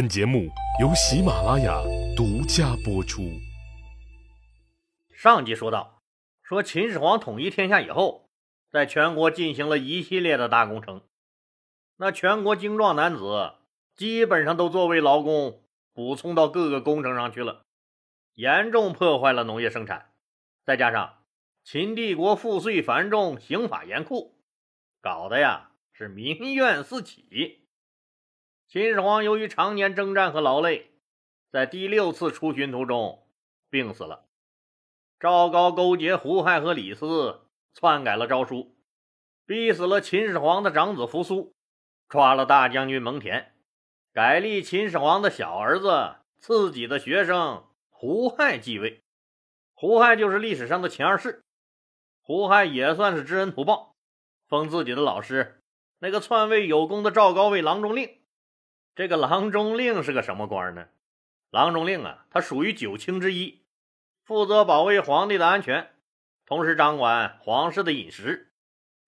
本节目由喜马拉雅独家播出。上集说到，说秦始皇统一天下以后，在全国进行了一系列的大工程，那全国精壮男子基本上都作为劳工补充到各个工程上去了，严重破坏了农业生产。再加上秦帝国赋税繁重，刑法严酷，搞得呀是民怨四起。秦始皇由于常年征战和劳累，在第六次出巡途中病死了。赵高勾结胡亥和李斯，篡改了诏书，逼死了秦始皇的长子扶苏，抓了大将军蒙恬，改立秦始皇的小儿子自己的学生胡亥继位。胡亥就是历史上的秦二世。胡亥也算是知恩图报，封自己的老师那个篡位有功的赵高为郎中令。这个郎中令是个什么官呢？郎中令啊，他属于九卿之一，负责保卫皇帝的安全，同时掌管皇室的饮食。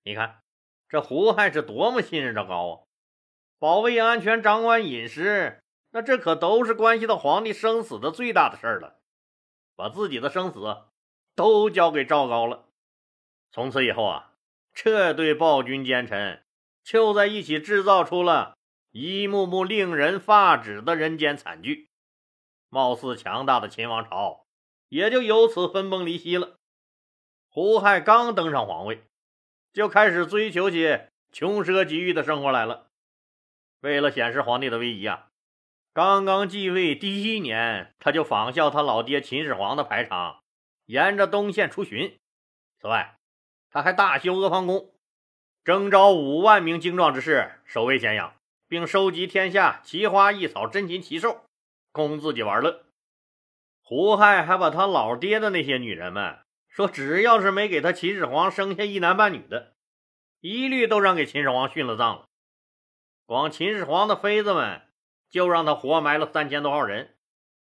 你看，这胡亥是多么信任赵高啊！保卫安全、掌管饮食，那这可都是关系到皇帝生死的最大的事儿了。把自己的生死都交给赵高了。从此以后啊，这对暴君奸臣就在一起制造出了。一幕幕令人发指的人间惨剧，貌似强大的秦王朝也就由此分崩离析了。胡亥刚登上皇位，就开始追求起穷奢极欲的生活来了。为了显示皇帝的威仪啊，刚刚继位第一年，他就仿效他老爹秦始皇的排场，沿着东线出巡。此外，他还大修阿房宫，征召五万名精壮之士守卫咸阳。并收集天下奇花异草、珍禽奇兽，供自己玩乐。胡亥还把他老爹的那些女人们说，只要是没给他秦始皇生下一男半女的，一律都让给秦始皇殉了葬了。光秦始皇的妃子们就让他活埋了三千多号人。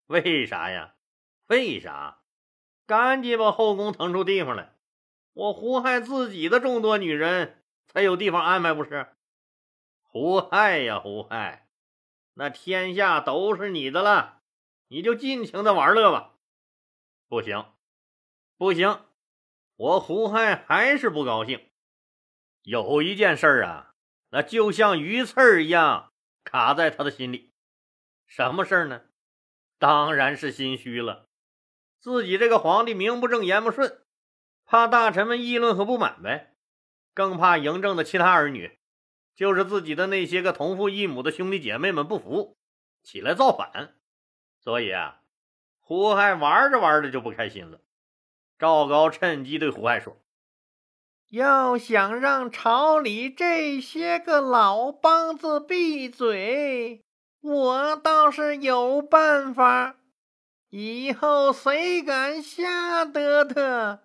为啥呀？为啥？赶紧把后宫腾出地方来，我胡亥自己的众多女人才有地方安排，不是？胡亥呀，胡亥，那天下都是你的了，你就尽情的玩乐吧。不行，不行，我胡亥还是不高兴。有一件事啊，那就像鱼刺一样卡在他的心里。什么事呢？当然是心虚了。自己这个皇帝名不正言不顺，怕大臣们议论和不满呗，更怕嬴政的其他儿女。就是自己的那些个同父异母的兄弟姐妹们不服，起来造反，所以啊，胡亥玩着玩着就不开心了。赵高趁机对胡亥说：“要想让朝里这些个老梆子闭嘴，我倒是有办法。以后谁敢瞎得的，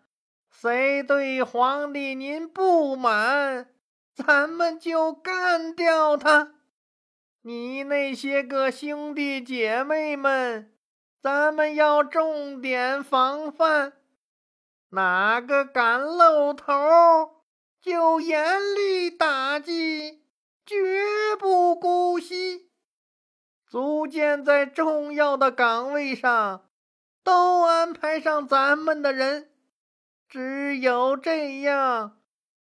谁对皇帝您不满。”咱们就干掉他！你那些个兄弟姐妹们，咱们要重点防范，哪个敢露头，就严厉打击，绝不姑息。逐渐在重要的岗位上都安排上咱们的人，只有这样。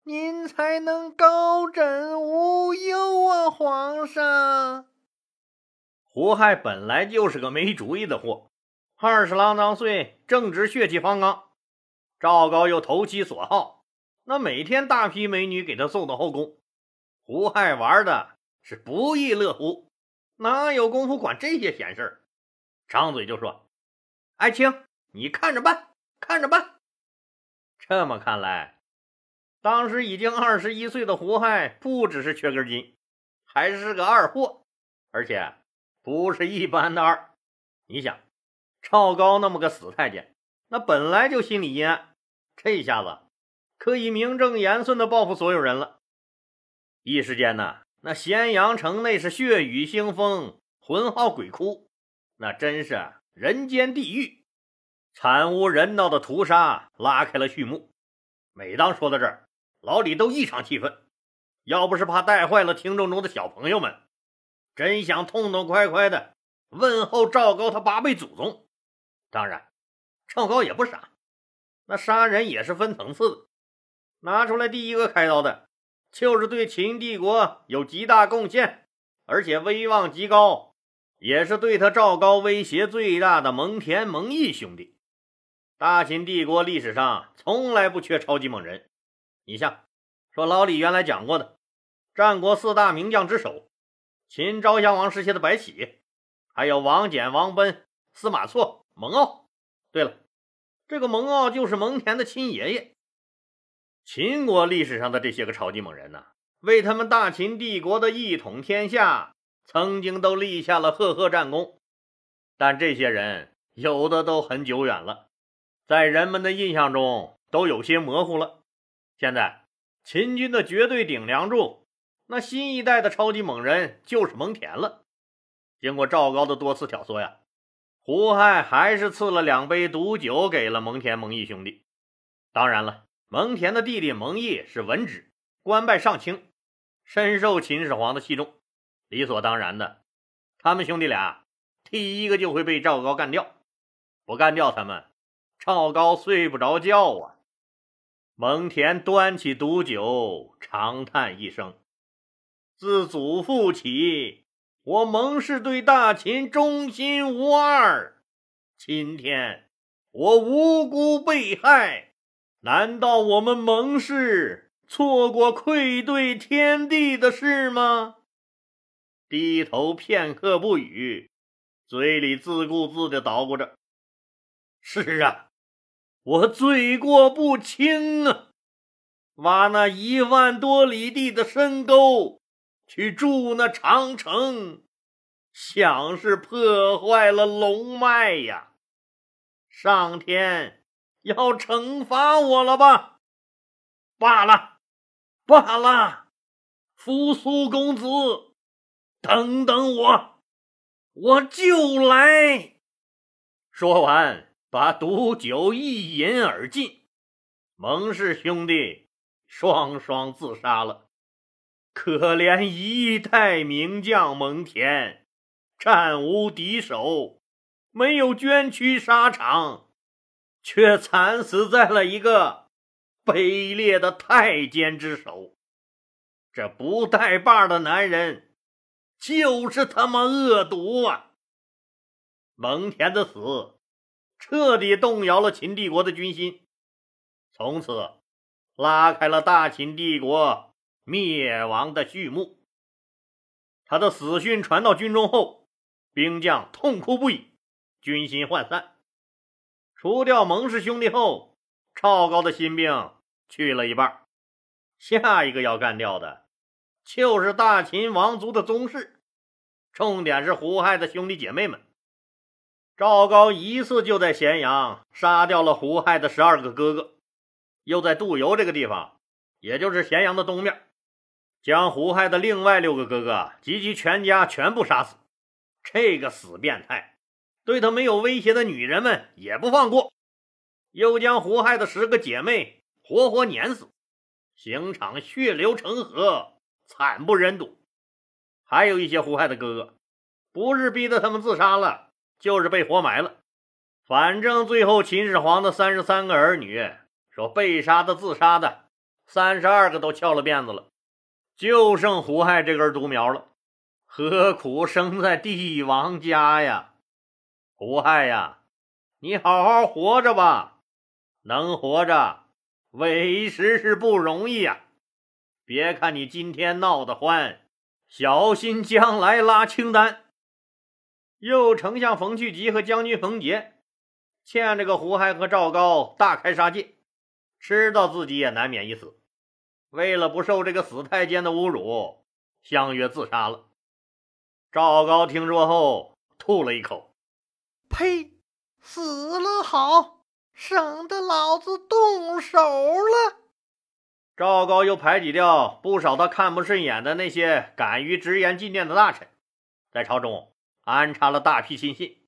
您才能高枕无忧啊，皇上！胡亥本来就是个没主意的货，二十郎当岁，正值血气方刚。赵高又投其所好，那每天大批美女给他送到后宫，胡亥玩的是不亦乐乎，哪有功夫管这些闲事儿？张嘴就说：“爱卿，你看着办，看着办。”这么看来。当时已经二十一岁的胡亥，不只是缺根筋，还是个二货，而且不是一般的二。你想，赵高那么个死太监，那本来就心里阴暗，这下子可以名正言顺的报复所有人了。一时间呢，那咸阳城内是血雨腥风，魂号鬼哭，那真是人间地狱，惨无人道的屠杀拉开了序幕。每当说到这儿，老李都异常气愤，要不是怕带坏了听众中的小朋友们，真想痛痛快快的问候赵高他八辈祖宗。当然，赵高也不傻，那杀人也是分层次的。拿出来第一个开刀的，就是对秦帝国有极大贡献，而且威望极高，也是对他赵高威胁最大的蒙恬、蒙毅兄弟。大秦帝国历史上从来不缺超级猛人，你像说老李原来讲过的，战国四大名将之首，秦昭襄王时期的白起，还有王翦、王贲、司马错、蒙骜。对了，这个蒙骜就是蒙恬的亲爷爷。秦国历史上的这些个超级猛人呢，为他们大秦帝国的一统天下，曾经都立下了赫赫战功。但这些人有的都很久远了。在人们的印象中都有些模糊了。现在秦军的绝对顶梁柱，那新一代的超级猛人就是蒙恬了。经过赵高的多次挑唆呀，胡亥还是赐了两杯毒酒给了蒙恬、蒙毅兄弟。当然了，蒙恬的弟弟蒙毅是文职，官拜上卿，深受秦始皇的器重，理所当然的，他们兄弟俩第一个就会被赵高干掉，不干掉他们。赵高睡不着觉啊！蒙恬端起毒酒，长叹一声：“自祖父起，我蒙氏对大秦忠心无二。今天我无辜被害，难道我们蒙氏错过愧对天地的事吗？”低头片刻不语，嘴里自顾自地捣鼓着：“是啊。”我罪过不轻啊！挖那一万多里地的深沟去筑那长城，想是破坏了龙脉呀！上天要惩罚我了吧？罢了，罢了，扶苏公子，等等我，我就来。说完。把毒酒一饮而尽，蒙氏兄弟双双自杀了。可怜一代名将蒙恬，战无敌手，没有捐躯沙场，却惨死在了一个卑劣的太监之手。这不带把的男人，就是他妈恶毒啊！蒙恬的死。彻底动摇了秦帝国的军心，从此拉开了大秦帝国灭亡的序幕。他的死讯传到军中后，兵将痛哭不已，军心涣散。除掉蒙氏兄弟后，赵高的心病去了一半，下一个要干掉的，就是大秦王族的宗室，重点是胡亥的兄弟姐妹们。赵高一次就在咸阳杀掉了胡亥的十二个哥哥，又在杜游这个地方，也就是咸阳的东面，将胡亥的另外六个哥哥及其全家全部杀死。这个死变态，对他没有威胁的女人们也不放过，又将胡亥的十个姐妹活活碾死，刑场血流成河，惨不忍睹。还有一些胡亥的哥哥，不是逼得他们自杀了。就是被活埋了，反正最后秦始皇的三十三个儿女，说被杀的、自杀的，三十二个都翘了辫子了，就剩胡亥这根独苗了。何苦生在帝王家呀？胡亥呀，你好好活着吧，能活着，委实是不容易呀。别看你今天闹得欢，小心将来拉清单。右丞相冯去疾和将军冯杰欠这个胡亥和赵高大开杀戒，知道自己也难免一死，为了不受这个死太监的侮辱，相约自杀了。赵高听说后吐了一口：“呸！死了好，省得老子动手了。”赵高又排挤掉不少他看不顺眼的那些敢于直言进谏的大臣，在朝中。安插了大批亲信，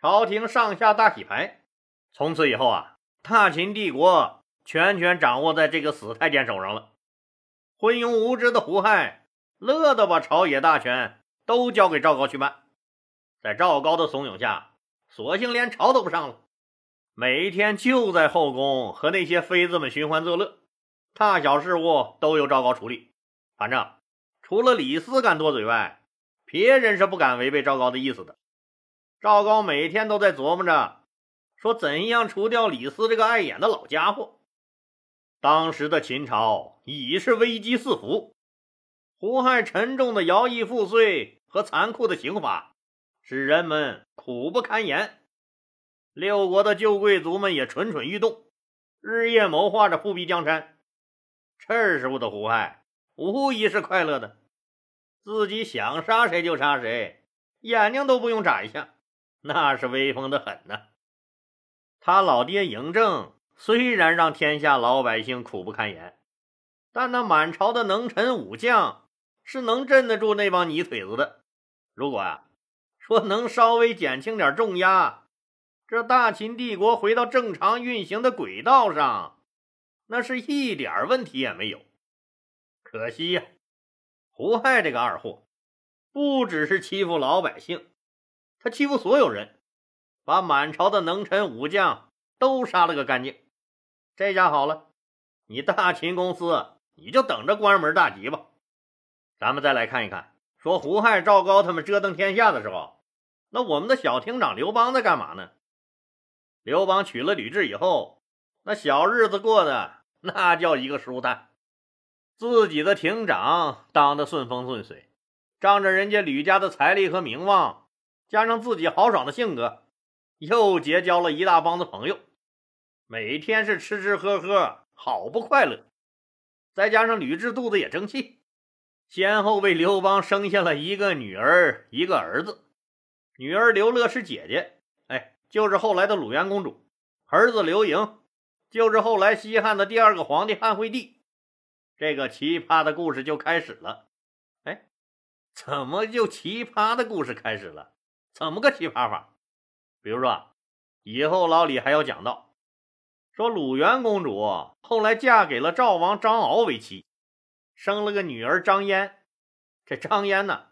朝廷上下大洗牌。从此以后啊，大秦帝国全权掌握在这个死太监手上了。昏庸无知的胡亥乐得把朝野大权都交给赵高去办。在赵高的怂恿下，索性连朝都不上了，每一天就在后宫和那些妃子们寻欢作乐，大小事务都由赵高处理。反正除了李斯敢多嘴外，别人是不敢违背赵高的意思的。赵高每天都在琢磨着，说怎样除掉李斯这个碍眼的老家伙。当时的秦朝已是危机四伏，胡亥沉重的徭役赋税和残酷的刑罚，使人们苦不堪言。六国的旧贵族们也蠢蠢欲动，日夜谋划着复辟江山。这时候的胡亥无疑是快乐的，自己想杀谁就杀谁，眼睛都不用眨一下。那是威风的很呢。他老爹嬴政虽然让天下老百姓苦不堪言，但那满朝的能臣武将是能镇得住那帮泥腿子的。如果啊，说能稍微减轻点重压，这大秦帝国回到正常运行的轨道上，那是一点问题也没有。可惜呀，胡亥这个二货，不只是欺负老百姓。他欺负所有人，把满朝的能臣武将都杀了个干净。这下好了，你大秦公司你就等着关门大吉吧。咱们再来看一看，说胡亥、赵高他们折腾天下的时候，那我们的小厅长刘邦在干嘛呢？刘邦娶了吕雉以后，那小日子过得那叫一个舒坦，自己的厅长当的顺风顺水，仗着人家吕家的财力和名望。加上自己豪爽的性格，又结交了一大帮子朋友，每天是吃吃喝喝，好不快乐。再加上吕雉肚子也争气，先后为刘邦生下了一个女儿，一个儿子。女儿刘乐是姐姐，哎，就是后来的鲁元公主；儿子刘盈，就是后来西汉的第二个皇帝汉惠帝。这个奇葩的故事就开始了。哎，怎么就奇葩的故事开始了？怎么个奇葩法？比如说，以后老李还要讲到，说鲁元公主后来嫁给了赵王张敖为妻，生了个女儿张嫣。这张嫣呢，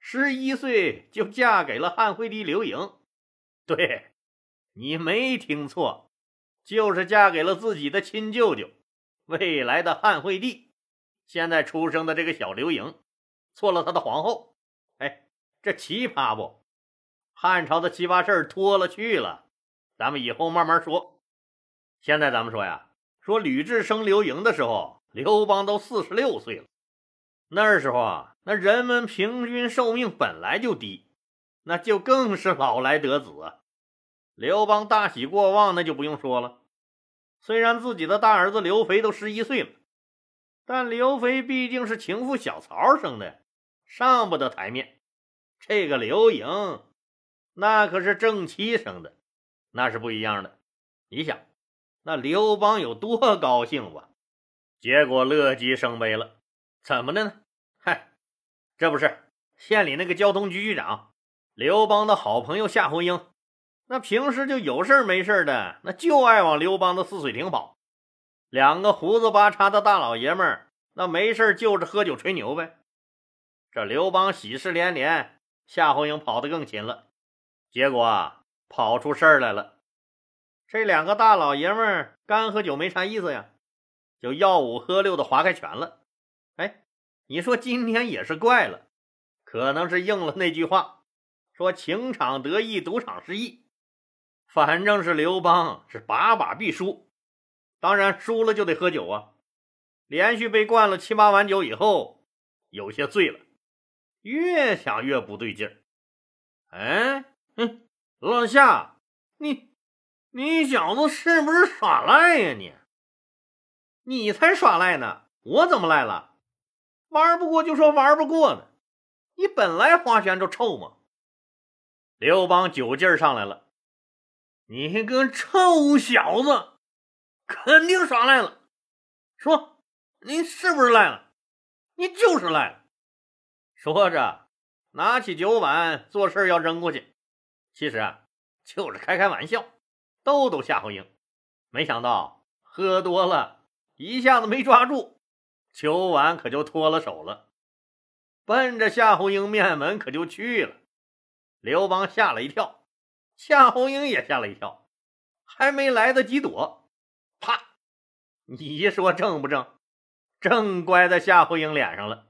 十一岁就嫁给了汉惠帝刘盈。对，你没听错，就是嫁给了自己的亲舅舅，未来的汉惠帝。现在出生的这个小刘盈，做了他的皇后。哎，这奇葩不？汉朝的奇葩事儿多了去了，咱们以后慢慢说。现在咱们说呀，说吕雉生刘盈的时候，刘邦都四十六岁了。那时候啊，那人们平均寿命本来就低，那就更是老来得子啊。刘邦大喜过望，那就不用说了。虽然自己的大儿子刘肥都十一岁了，但刘肥毕竟是情妇小曹生的，上不得台面。这个刘盈。那可是正妻生的，那是不一样的。你想，那刘邦有多高兴吧？结果乐极生悲了。怎么的呢？嗨，这不是县里那个交通局局长刘邦的好朋友夏侯婴，那平时就有事没事的，那就爱往刘邦的泗水亭跑。两个胡子八叉的大老爷们儿，那没事就是喝酒吹牛呗。这刘邦喜事连连，夏侯婴跑得更勤了。结果跑出事儿来了，这两个大老爷们儿干喝酒没啥意思呀，就吆五喝六的划开拳了。哎，你说今天也是怪了，可能是应了那句话，说情场得意，赌场失意。反正是刘邦是把把必输，当然输了就得喝酒啊。连续被灌了七八碗酒以后，有些醉了，越想越不对劲儿。哎。哼，老夏，你你小子是不是耍赖呀？你你才耍赖呢！我怎么赖了？玩不过就说玩不过呢。你本来花拳就臭嘛。刘邦酒劲儿上来了，你个臭小子，肯定耍赖了。说你是不是赖了？你就是赖了。说着，拿起酒碗，做事要扔过去。其实啊，就是开开玩笑，逗逗夏侯婴。没想到喝多了，一下子没抓住，酒碗可就脱了手了。奔着夏侯婴面门可就去了。刘邦吓了一跳，夏侯婴也吓了一跳，还没来得及躲，啪！你说正不正？正乖在夏侯婴脸上了，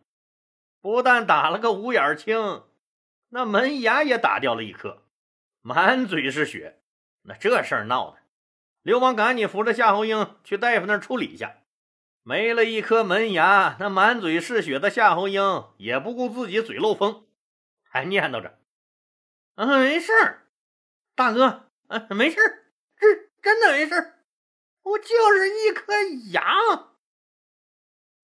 不但打了个五眼青，那门牙也打掉了一颗，满嘴是血。那这事儿闹的，刘邦赶紧扶着夏侯婴去大夫那儿处理一下。没了一颗门牙，那满嘴是血的夏侯婴也不顾自己嘴漏风，还念叨着。嗯，没事，大哥，嗯，没事儿，这真的没事儿，我就是一颗牙。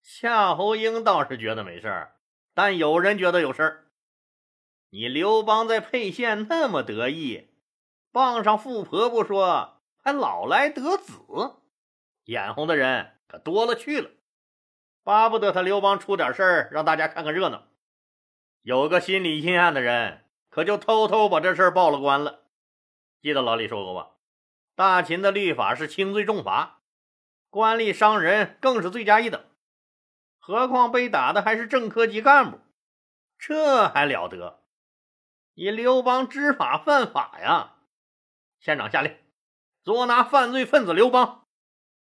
夏侯婴倒是觉得没事儿，但有人觉得有事儿。你刘邦在沛县那么得意，傍上富婆不说，还老来得子，眼红的人可多了去了，巴不得他刘邦出点事儿，让大家看看热闹。有个心理阴暗的人。可就偷偷把这事儿报了官了。记得老李说过吧？大秦的律法是轻罪重罚，官吏伤人更是罪加一等。何况被打的还是正科级干部，这还了得？你刘邦知法犯法呀！县长下令，捉拿犯罪分子刘邦。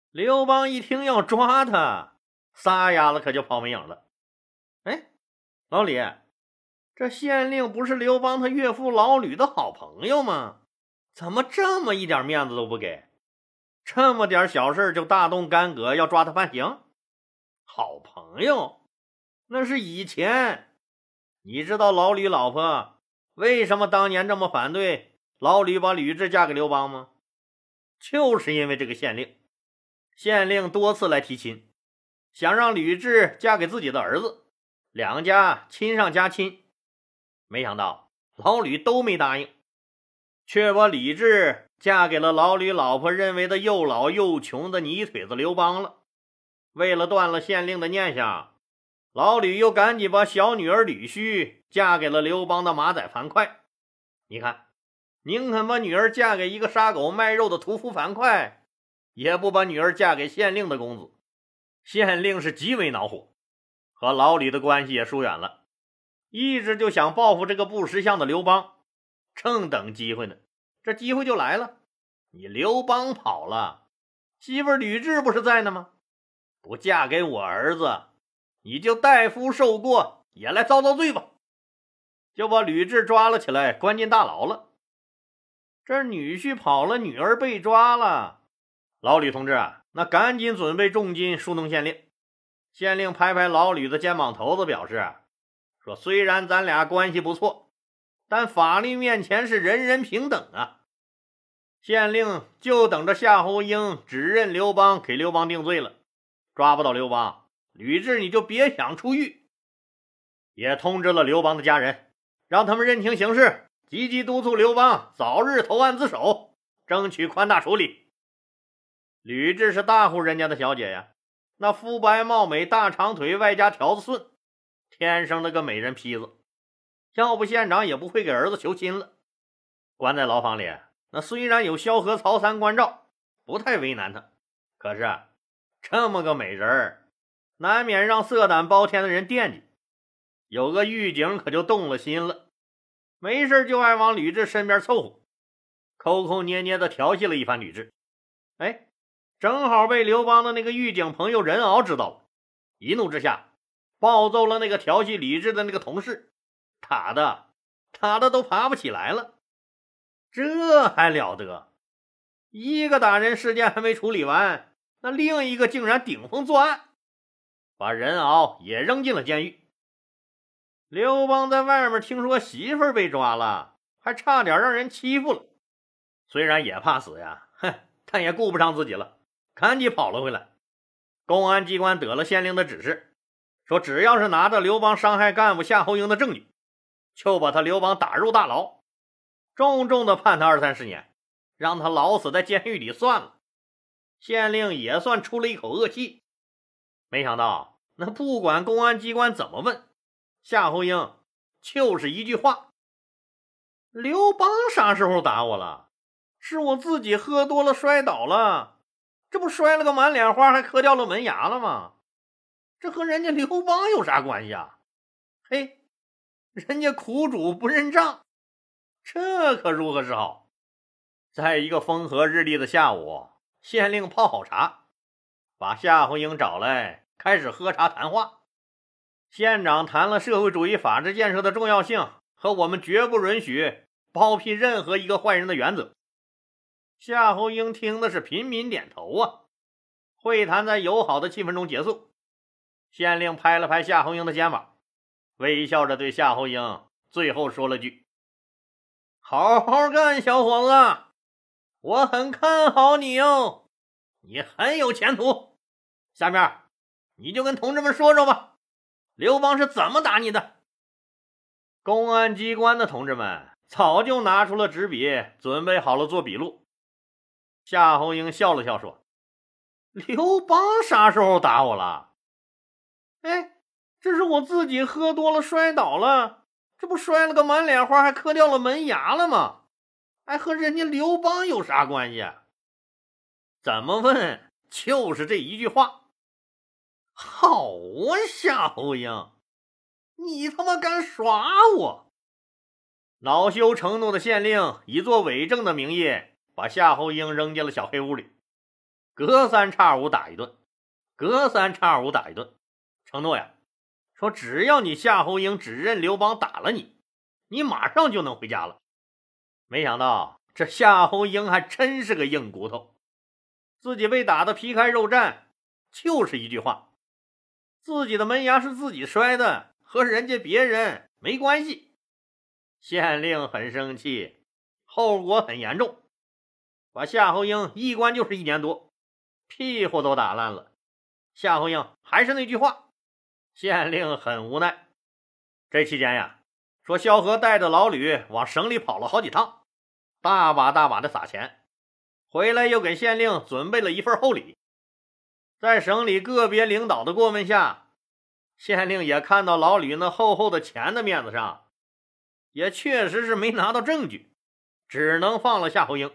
刘邦一听要抓他，撒丫子可就跑没影了。哎，老李。这县令不是刘邦他岳父老吕的好朋友吗？怎么这么一点面子都不给？这么点小事就大动干戈，要抓他判刑？好朋友，那是以前。你知道老吕老婆为什么当年这么反对老吕把吕雉嫁给刘邦吗？就是因为这个县令。县令多次来提亲，想让吕雉嫁给自己的儿子，两家亲上加亲。没想到老吕都没答应，却把李治嫁给了老吕老婆认为的又老又穷的泥腿子刘邦了。为了断了县令的念想，老吕又赶紧把小女儿吕须嫁给了刘邦的马仔樊哙。你看，宁肯把女儿嫁给一个杀狗卖肉的屠夫樊哙，也不把女儿嫁给县令的公子。县令是极为恼火，和老吕的关系也疏远了。一直就想报复这个不识相的刘邦，正等机会呢，这机会就来了。你刘邦跑了，媳妇吕雉不是在呢吗？不嫁给我儿子，你就代夫受过，也来遭遭罪吧！就把吕雉抓了起来，关进大牢了。这女婿跑了，女儿被抓了，老吕同志啊，那赶紧准备重金疏通县令。县令拍拍老吕的肩膀头子，表示。说虽然咱俩关系不错，但法律面前是人人平等啊！县令就等着夏侯婴指认刘邦，给刘邦定罪了。抓不到刘邦，吕雉你就别想出狱。也通知了刘邦的家人，让他们认清形势，积极督促刘邦早日投案自首，争取宽大处理。吕雉是大户人家的小姐呀，那肤白貌美，大长腿，外加条子顺。天生的个美人坯子，要不县长也不会给儿子求亲了。关在牢房里，那虽然有萧何、曹三关照，不太为难他，可是这么个美人儿，难免让色胆包天的人惦记。有个狱警可就动了心了，没事就爱往吕雉身边凑合，抠抠捏捏的调戏了一番吕雉。哎，正好被刘邦的那个狱警朋友任敖知道了，一怒之下。暴揍了那个调戏吕雉的那个同事，打的打的都爬不起来了。这还了得！一个打人事件还没处理完，那另一个竟然顶风作案，把任敖也扔进了监狱。刘邦在外面听说媳妇被抓了，还差点让人欺负了。虽然也怕死呀，哼，但也顾不上自己了，赶紧跑了回来。公安机关得了县令的指示。说只要是拿着刘邦伤害干部夏侯婴的证据，就把他刘邦打入大牢，重重的判他二三十年，让他老死在监狱里算了。县令也算出了一口恶气。没想到，那不管公安机关怎么问，夏侯婴就是一句话：“刘邦啥时候打我了？是我自己喝多了摔倒了，这不摔了个满脸花，还磕掉了门牙了吗？”这和人家刘邦有啥关系啊？嘿，人家苦主不认账，这可如何是好？在一个风和日丽的下午，县令泡好茶，把夏侯婴找来，开始喝茶谈话。县长谈了社会主义法治建设的重要性和我们绝不允许包庇任何一个坏人的原则。夏侯婴听的是频频点头啊。会谈在友好的气氛中结束。县令拍了拍夏侯婴的肩膀，微笑着对夏侯婴最后说了句：“好好干，小伙子，我很看好你哦，你很有前途。下面你就跟同志们说说吧，刘邦是怎么打你的？”公安机关的同志们早就拿出了纸笔，准备好了做笔录。夏侯婴笑了笑说。刘邦啥时候打我了？哎，这是我自己喝多了摔倒了，这不摔了个满脸花，还磕掉了门牙了吗？还和人家刘邦有啥关系？怎么问？就是这一句话。好啊，夏侯婴，你他妈敢耍我！恼羞成怒的县令以作伪证的名义，把夏侯婴扔进了小黑屋里。隔三差五打一顿，隔三差五打一顿，承诺呀，说只要你夏侯婴指认刘邦打了你，你马上就能回家了。没想到这夏侯婴还真是个硬骨头，自己被打得皮开肉绽，就是一句话：自己的门牙是自己摔的，和人家别人没关系。县令很生气，后果很严重，把夏侯婴一关就是一年多。屁股都打烂了，夏侯婴还是那句话，县令很无奈。这期间呀，说萧何带着老吕往省里跑了好几趟，大把大把的撒钱，回来又给县令准备了一份厚礼。在省里个别领导的过问下，县令也看到老吕那厚厚的钱的面子上，也确实是没拿到证据，只能放了夏侯婴，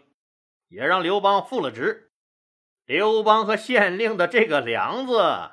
也让刘邦复了职。刘邦和县令的这个梁子